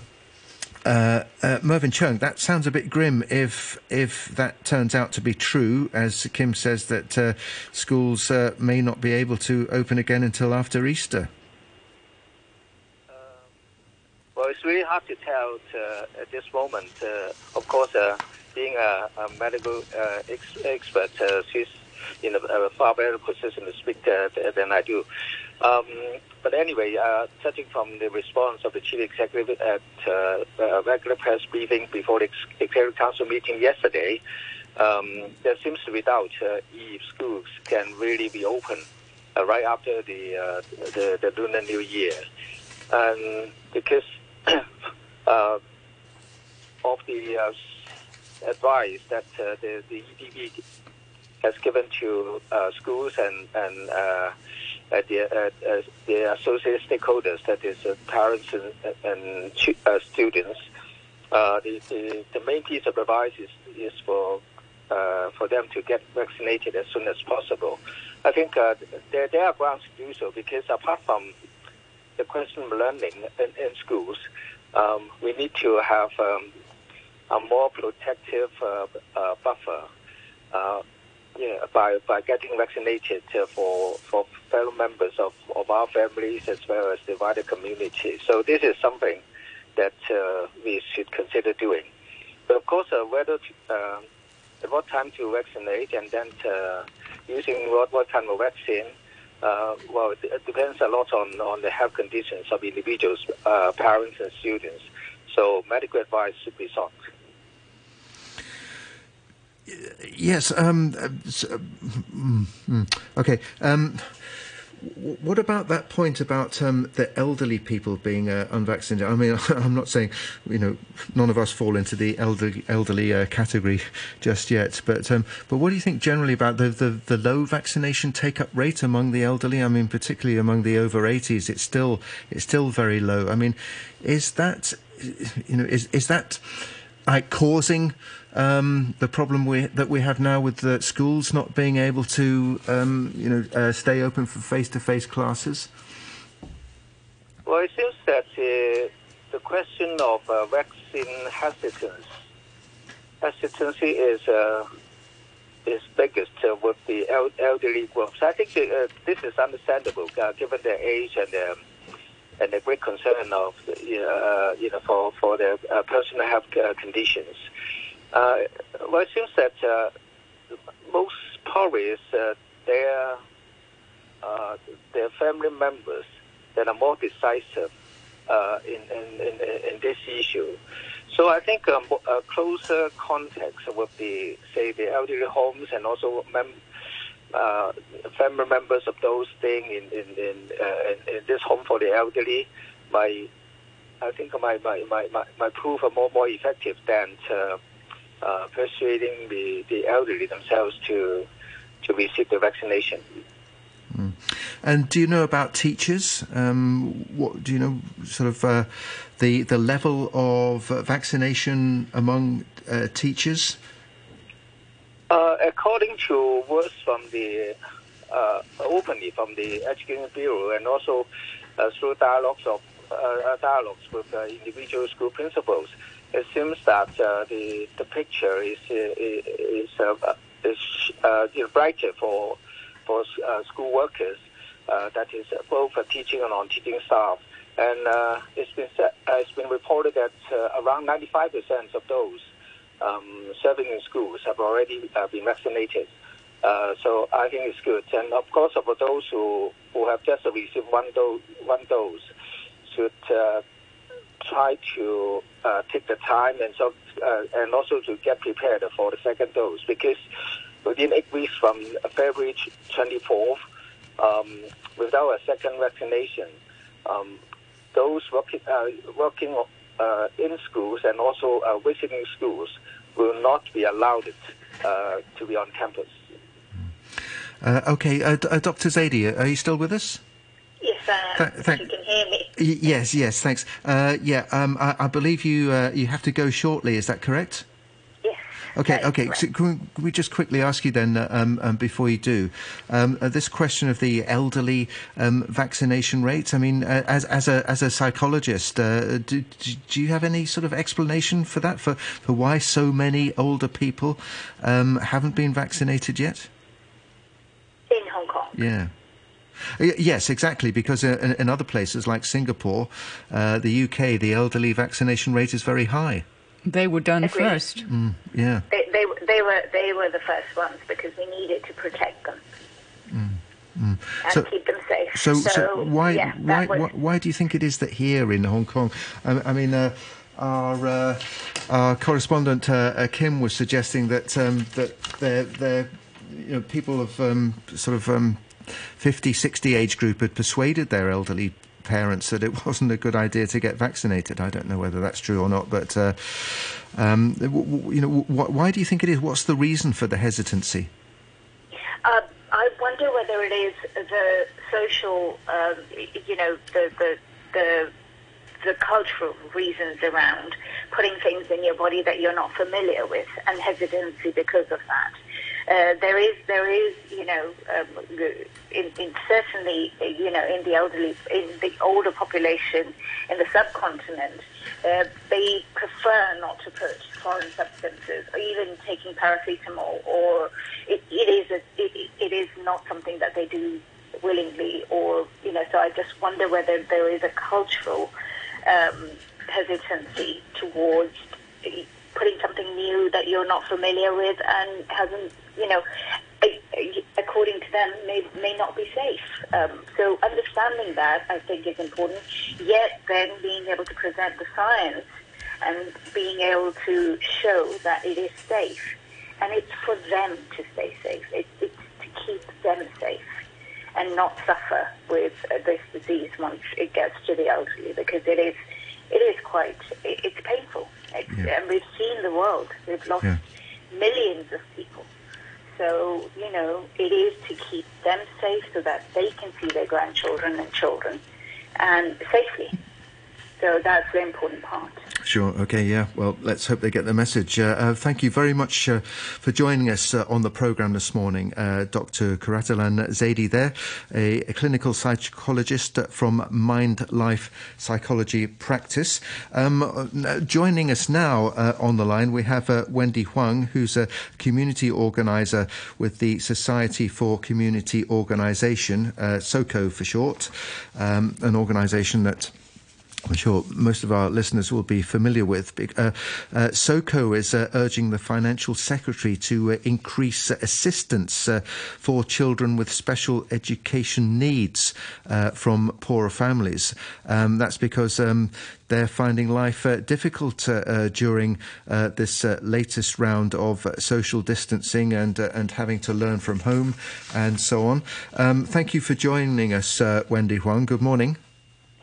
uh, uh, Mervyn Cheung, that sounds a bit grim if if that turns out to be true, as Kim says that uh, schools uh, may not be able to open again until after Easter. Uh, well, it's really hard to tell at this moment. of course, being a, a medical ex- expert, she's in a, a, far better position to speak than I do. Um, but anyway, uh, judging from the response of the chief executive at uh, a regular press briefing before the executive council meeting yesterday, um, there seems to be doubt uh, if schools can really be open uh, right after the, uh, the, the Lunar New Year, and because [coughs] uh, of the advice that the, the EDB has given to schools and and uh, the, uh, uh, the associated stakeholders, that is parents and, and students. the, the, the main piece of advice is, is for for them to get vaccinated as soon as possible. I think there, there are grounds to do so because apart from the question of learning in, in schools, um, we need to have um, a more protective uh, uh, buffer uh, know, by, by getting vaccinated uh, for, for fellow members of, of our families as well as the wider community. So this is something that uh, we should consider doing. But of course, uh, whether to, uh, at what time to vaccinate and then uh, using what, what kind of vaccine, uh, well, it depends a lot on, on the health conditions of individuals, parents and students. So medical advice should be sought. Yes. Um, so, mm, mm, okay. Um, what about that point about um, the elderly people being uh, unvaccinated? I mean, [laughs] I'm not saying you know none of us fall into the elderly, elderly uh, category just yet, but um, but what do you think generally about the, the, the low vaccination take up rate among the elderly? I mean, particularly among the over 80s, it's still it's still very low. I mean, is that you know is is that like causing um, the problem we, that we have now with the schools not being able to, um, you know, uh, stay open for face-to-face classes? Well, it seems that uh, the question of uh, vaccine hesitance, hesitancy is uh, is biggest uh, with the elderly groups. I think this is understandable given their age and their and the great concern of you know for for their personal health conditions. Uh, well, it seems that uh, most Tories, uh, their uh, their family members that are more decisive uh, in, in, in, in, this issue. So I think a closer context with the say the elderly homes and also mem- uh, family members of those staying in in, in, in, in this home for the elderly might I think my my might might, might prove more more effective than uh, persuading the, the elderly themselves to to receive the vaccination. Mm. And do you know about teachers? Um, what do you know? Sort of uh, the the level of vaccination among uh, teachers. Uh, according to words from the uh, openly from the Education Bureau and also uh, through dialogues of dialogues with individual school principals, it seems that uh, the the picture is uh, is uh, is uh, you brighter for for uh, school workers. uh, that is both teaching and non-teaching staff. And uh, it's been set, uh, it's been reported that uh, around 95% of those um, serving in schools have already uh, been vaccinated. Uh, so I think it's good. And of course, for those who, who have just received one dose, one dose should try to take the time and so and also to get prepared for the second dose because within eight weeks from February 24th, um, without a second vaccination, um, those working uh, working uh, in schools and also uh, visiting schools will not be allowed uh, to be on campus. Uh, okay, uh, Dr. Zaidi, are you still with us? Yes, Th- th- you can hear me. Y- yes, yes, thanks. yeah, um, I-, I, believe you you have to go shortly. Is that correct? Yes. Okay, okay. So can we just quickly ask you then, uh, um, um, before you do, um, uh, this question of the elderly um, vaccination rates? I mean, uh, as, as, a, as a psychologist, uh, do, do you have any sort of explanation for that, for, for why so many older people um, haven't been vaccinated yet? In Hong Kong? Yeah. Yes, exactly. Because uh, in, in, other places like Singapore, uh, the UK, the elderly vaccination rate is very high. They were done Agreed. first. Mm, yeah. They, they, they, were they were the first ones because we needed to protect them. Mm, mm. And so, keep them safe. So, so, so why, yeah, why, why, why, do you think it is that here in Hong Kong, I, I mean, uh, our, uh, our correspondent uh, uh Kim was suggesting that um, that they're, they're, you know, people have um, sort of um, 50, 60 age group had persuaded their elderly parents that it [laughs] wasn't a good idea to get vaccinated. I don't know whether that's true or not, but uh, um, you know, why do you think it is? What's the reason for the hesitancy? Uh, I wonder whether it is the social, um, you know, the, the the the cultural reasons around putting things in your body that you're not familiar with and hesitancy because of that. Uh, there is, there is, you know, um, in, in certainly, you know, in the elderly, in the older population in the subcontinent, uh, they prefer not to put foreign substances, or even taking paracetamol, or it, it is a, it, it is not something that they do willingly, or you know. So I just wonder whether there is a cultural um, hesitancy towards putting something new that you're not familiar with and hasn't you know, according to them, may, may not be safe. Um, so understanding that, I think, is important. Yet then being able to present the science and being able to show that it is safe. And it's for them to stay safe. It, it's to keep them safe and not suffer with this disease once it gets to the elderly because it is, it is quite, it, it's painful. It's, yeah. And we've seen the world. We've lost yeah. millions of people so, you know, it is to keep them safe so that they can see their grandchildren and children and safely. So that's the important part. Sure. Okay. Yeah. Well, let's hope they get the message. Uh, uh, thank you very much uh, for joining us uh, on the program this morning, uh, Dr. Quratulain Zaidi. There, a, a, clinical psychologist from MindnLife Psychology Practice. Um, uh, joining us now on the line, we have Wendy Huang, who's a community organizer with the Society for Community Organization, SOCO for short, um, an organization that I'm sure most of our listeners will be familiar with. Uh, uh, SOCO is uh, urging the Financial Secretary to uh, increase assistance uh, for children with special education needs uh, from poorer families. Um, that's because um, they're finding life difficult during this latest round of social distancing and and having to learn from home and so on. Um, thank you for joining us, Wendy Huang. Good morning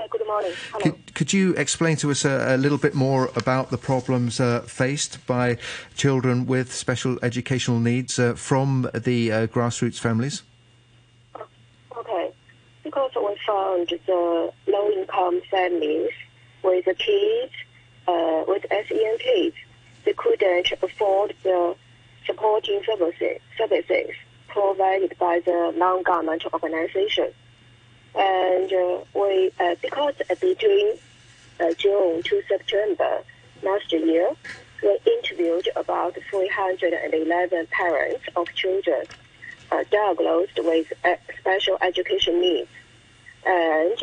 good morning. Could, could, you explain to us a, a, little bit more about the problems uh, faced by children with special educational needs uh, from the uh, grassroots families? Okay, because we found the low-income families with the kids uh, with SEN kids, they couldn't afford the supporting services, services provided by the non-governmental organization and uh, we uh, because between uh, June to September last year, we interviewed about 311 parents of children diagnosed with special education needs. And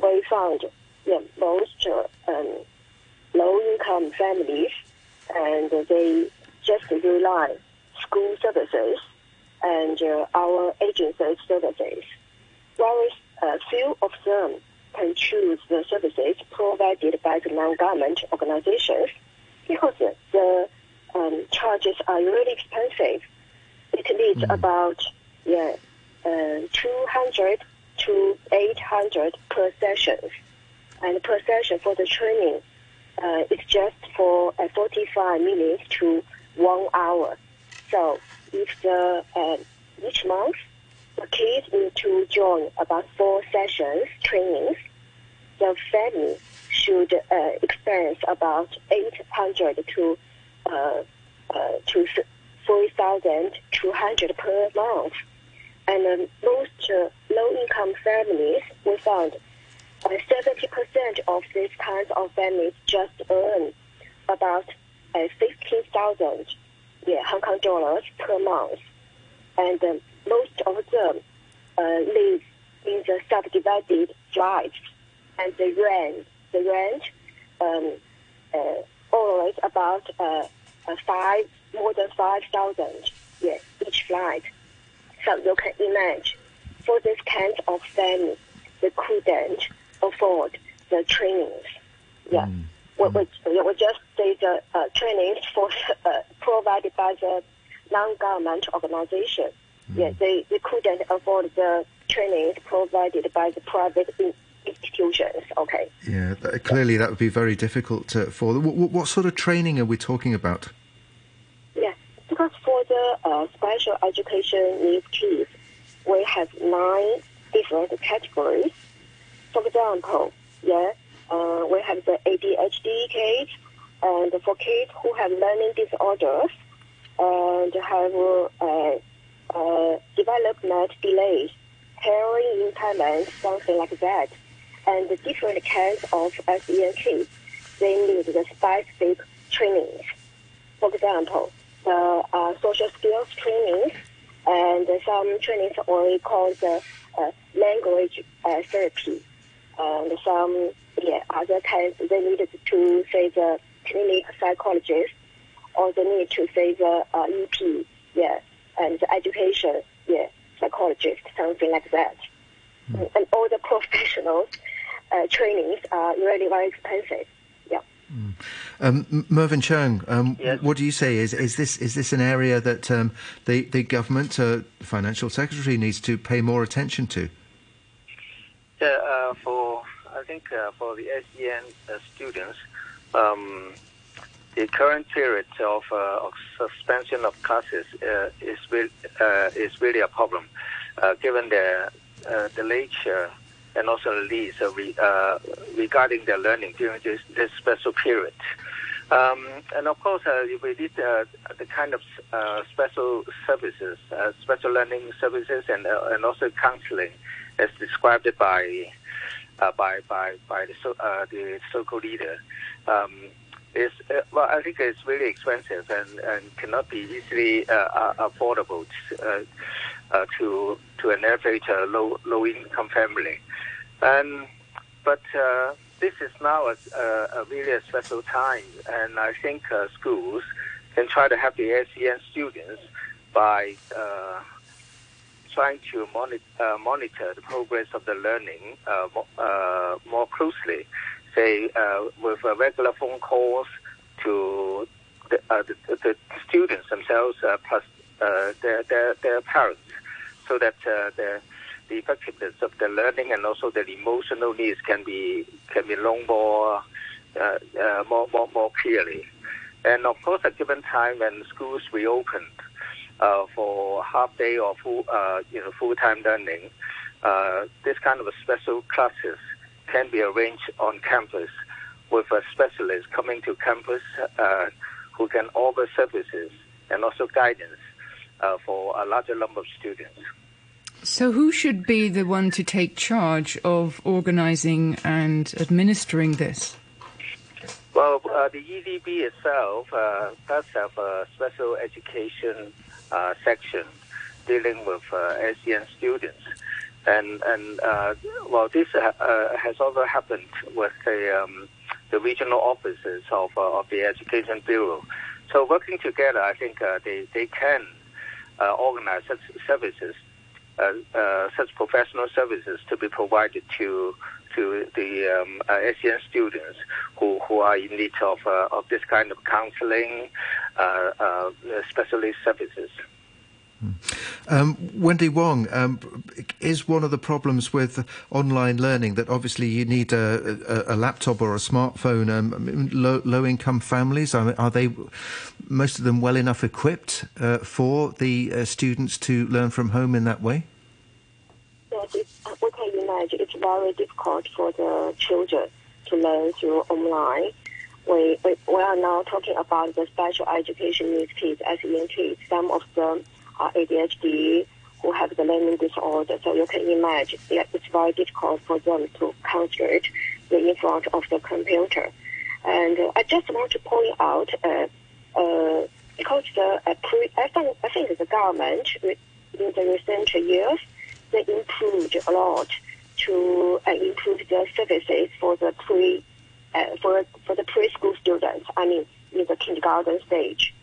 we found yeah, most um, low-income families, and they just rely school services and uh, our agency services, whereas uh, few of them can choose the services provided by the non-government organizations because the um, charges are really expensive. It needs mm. about yeah, uh, 200 to 800 per session. And per session for the training uh, is just for uh, 45 minutes to one hour. So if the uh, each month the kids need to join about four sessions trainings, the family should uh, experience about 800 to uh, uh, to 4,200 per month. And uh, most uh, low-income families, we found uh, 70% of these kinds of families just earn about uh, 15,000 yeah, Hong Kong dollars per month. And uh, most of them uh, live in the subdivided flats, and the rent, the rent, um, uh, always about uh, uh, five, more than five thousand, yes, each flight. So you can imagine, for this kind of family, they couldn't afford the trainings. Yeah. Mm. We, we, we just say the uh, trainings for [laughs] uh, provided by the non-government organization. Yeah, they, they couldn't afford the trainings provided by the private institutions. Okay. Yeah, that, clearly that would be very difficult to, for them. What, what, sort of training are we talking about? Yeah, because for the uh, special education needs kids, we have nine different categories. For example, yeah, uh, we have the ADHD kids, and for kids who have learning disorders and have uh, uh, development delays, hearing impairment, something like that, and the different kinds of SEN they need the specific trainings. For example, the uh, social skills trainings and some trainings we call the uh, language uh, therapy. And some yeah, other kinds they needed to say the clinic psychologist or they need to say the uh, EP, yeah, and education, yeah, psychologist, something like that. Mm. And all the professionals uh, trainings are really very expensive. Yeah. Mm. Um, Mervyn Cheung, um, yes. what do you say? Is is this is this an area that um, the the government, uh, financial secretary, needs to pay more attention to? Yeah, uh, for I think uh, for the SEN uh, students, um, the current period of, uh, of suspension of classes uh, is, re- uh, is really a problem, uh, given the the nature and also the needs re- regarding their learning during this, this special period. Um, and of course, uh, we need uh, the kind of uh, special services, special learning services, and and also counseling, as described by uh, by by by the so, uh, the so-called leader. Um, is uh, well, I think it's really expensive and, and cannot be easily uh, affordable to, uh, to to an average low low income family. And but this is now a, a, really a special time, and I think schools can try to help the SEN students by trying to monitor, uh, monitor the progress of the learning uh, uh, more closely, say uh, with regular phone calls to the, uh, the, the students themselves plus their, their, their parents, so that the the effectiveness of the learning and also the emotional needs can be can be known more more more more clearly. And of course, at given time when schools reopened, uh, for half day or full, uh, you know, full time learning, uh, this kind of special classes can be arranged on campus with a specialist coming to campus uh, who can offer services and also guidance uh, for a larger number of students. So, who should be the one to take charge of organising and administering this? Well, uh, the EDB itself uh, does have a special education uh, section dealing with SEN students. And, and well, this has also happened with the, um, the regional offices of, of the Education Bureau. So working together, I think they, they can organize such services uh, uh, such professional services to be provided to to the um, uh, SEN students who, who are in need of, uh, of this kind of counseling, uh, uh, specialist services. Um, Wendy Wong, um, is one of the problems with online learning that obviously you need a, a, a laptop or a smartphone? Um, low, low, income families, are, are, they most of them well enough equipped uh, for the uh, students to learn from home in that way? Yes, uh, we can imagine it's very difficult for the children to learn through online. We, we, we are now talking about the special education needs kids, SEN kids. Some of them ADHD, who have the learning disorder. So you can imagine yeah, it's very difficult for them to concentrate in front of the computer. And uh, I just want to point out, uh, uh, because the uh, pre, I think I think the government in the recent years they improved a lot to uh, improve the services for the pre uh, for for the preschool students. I mean, in the kindergarten stage,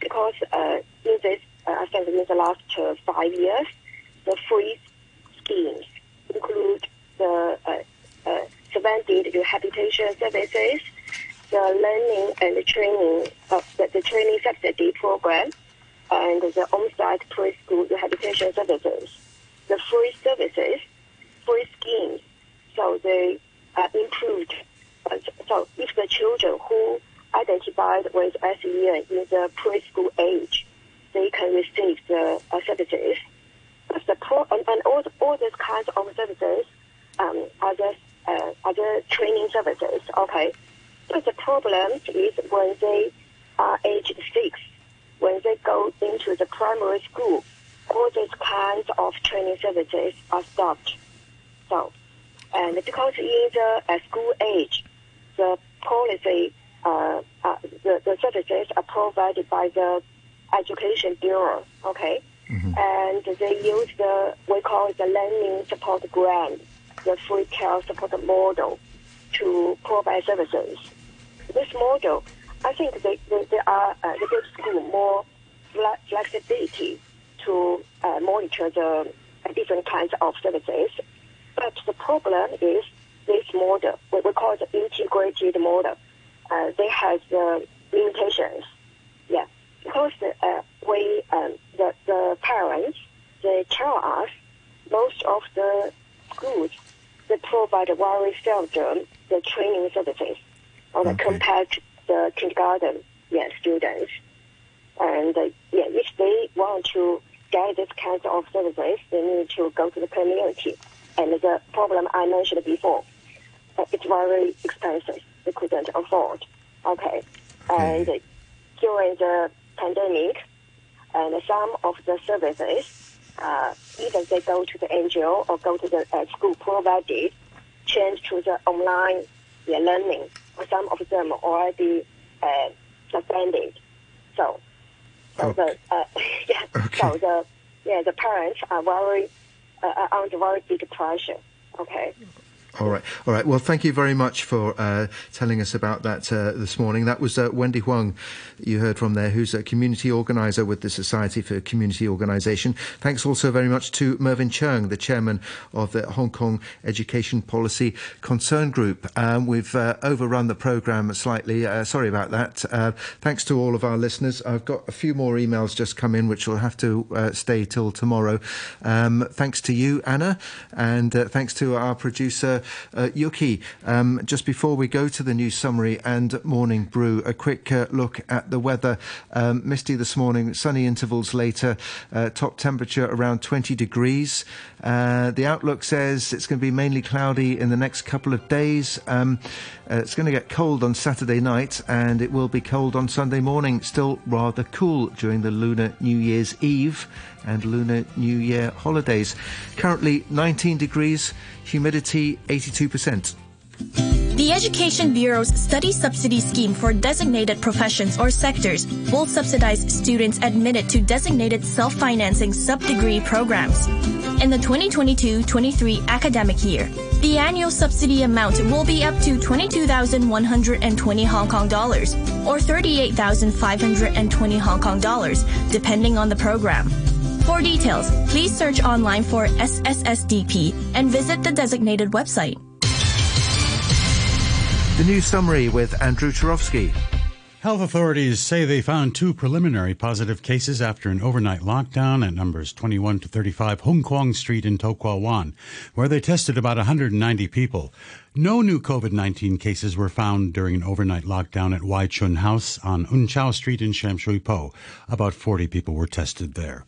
because in this uh, I think in the last uh, five years, the free schemes include the uh, uh, rehabilitation services, the learning and training the, the training subsidy program, and the on-site preschool rehabilitation services. The free services, free schemes, so they are improved. So if the children who identified with SEN in the preschool age they can receive the uh, services. The pro- and, and all, all these kinds of services um, the uh, other training services. Okay, but the problem is when they are aged six, when they go into the primary school, all these kinds of training services are stopped. So, and because in the uh, school age, the policy, uh, uh, the, the services are provided by the Education Bureau, okay? Mm-hmm. And they use the, we call it the learning support grant, the three-tier support model to provide services. This model, I think they, they, they are, uh, they give school more flexibility to uh, monitor the different kinds of services. But the problem is this model, we, we call it the integrated model. Uh, they have the limitations. Yeah because uh, we um, the the parents they tell us most of the schools they provide very seldom the training services or okay. compared to the kindergarten yeah, students. And uh, yeah, if they want to get this kind of services, they need to go to the community. And the problem I mentioned before, uh, it's very expensive. They couldn't afford. Okay. And during the pandemic, and some of the services, uh, either they go to the NGO or go to the uh, school provided, change to the online yeah, learning. Some of them already uh, suspended. So, so okay. the uh, [laughs] yeah, okay. so the yeah the parents are very uh, under very big pressure. Okay. All right, all right. Well, thank you very much for uh, telling us about that uh, this morning. That was uh, Wendy Huang, you heard from there, who's a community organizer with the Society for Community Organisation. Thanks also very much to Mervyn Cheung, the chairman of the Hong Kong Education Policy Concern Group. Um, we've uh, overrun the programme slightly. Uh, sorry about that. Uh, thanks to all of our listeners. I've got a few more emails just come in, which will have to stay till tomorrow. Um, thanks to you, Anna, and thanks to our producer. Uh, Yuki, um, just before we go to the news summary and morning brew, a quick uh, look at the weather. Um, misty this morning, sunny intervals later, uh, top temperature around 20 degrees. Uh, the outlook says it's going to be mainly cloudy in the next couple of days. Um, uh, it's going to get cold on Saturday night and it will be cold on Sunday morning. Still rather cool during the Lunar New Year's Eve and Lunar New Year holidays. Currently 19 degrees, humidity 82%. The Education Bureau's study subsidy scheme for designated professions or sectors will subsidize students admitted to designated self-financing sub-degree programs. In the 2022-23 academic year, the annual subsidy amount will be up to 22,120 Hong Kong dollars or 38,520 Hong Kong dollars, depending on the program. For details, please search online for SSSDP and visit the designated website. The news summary with Andrew Turovsky. Health authorities say they found two preliminary positive cases after an overnight lockdown at numbers 21 to 35 Hung Kwong Street in To Kwa Wan, where they tested about 190 people. No new COVID 19 cases were found during an overnight lockdown at Wai Chun House on Un Chau Street in Sham Shui Po. About 40 people were tested there.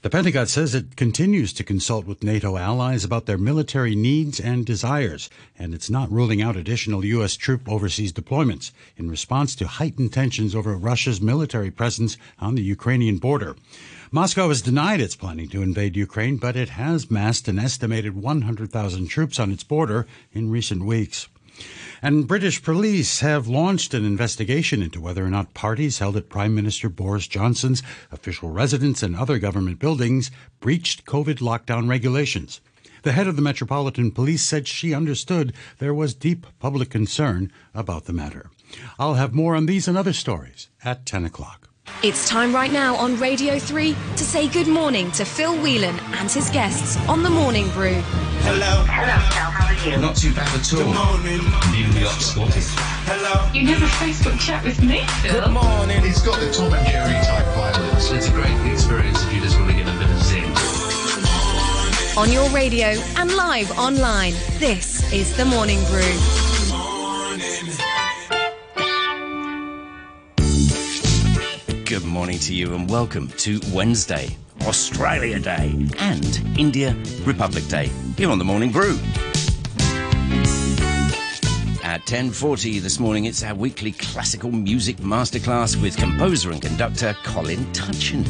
The Pentagon says it continues to consult with NATO allies about their military needs and desires, and it's not ruling out additional U.S. troop overseas deployments in response to heightened tensions over Russia's military presence on the Ukrainian border. Moscow has denied it's planning to invade Ukraine, but it has massed an estimated 100,000 troops on its border in recent weeks. And British police have launched an investigation into whether or not parties held at Prime Minister Boris Johnson's official residence and other government buildings breached COVID lockdown regulations. The head of the Metropolitan Police said she understood there was deep public concern about the matter. I'll have more on these and other stories at 10 o'clock. It's time right now on Radio 3 to say good morning to Phil Whelan and his guests on The Morning Brew. Hello. Hello, Phil. How are you? Not too bad at all. Good morning. Newly up Scottish. Hello. You never Facebook chat with me, Phil. Good morning. He's got the Tom and Jerry type violence. It's a great experience if you just want to get a bit of zing. On your radio and live online, this is The Morning Brew. Good morning to you and welcome to Wednesday, Australia Day, and India Republic Day here on the Morning Brew. At 10:40 this morning, it's our weekly classical music masterclass with composer and conductor Colin Touchin.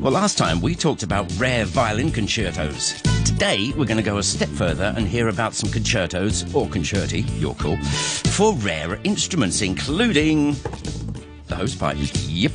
Well, last time we talked about rare violin concertos. Today, we're going to go a step further and hear about some concertos or concerti, your call, for rare instruments, including the hosepipe. Yep.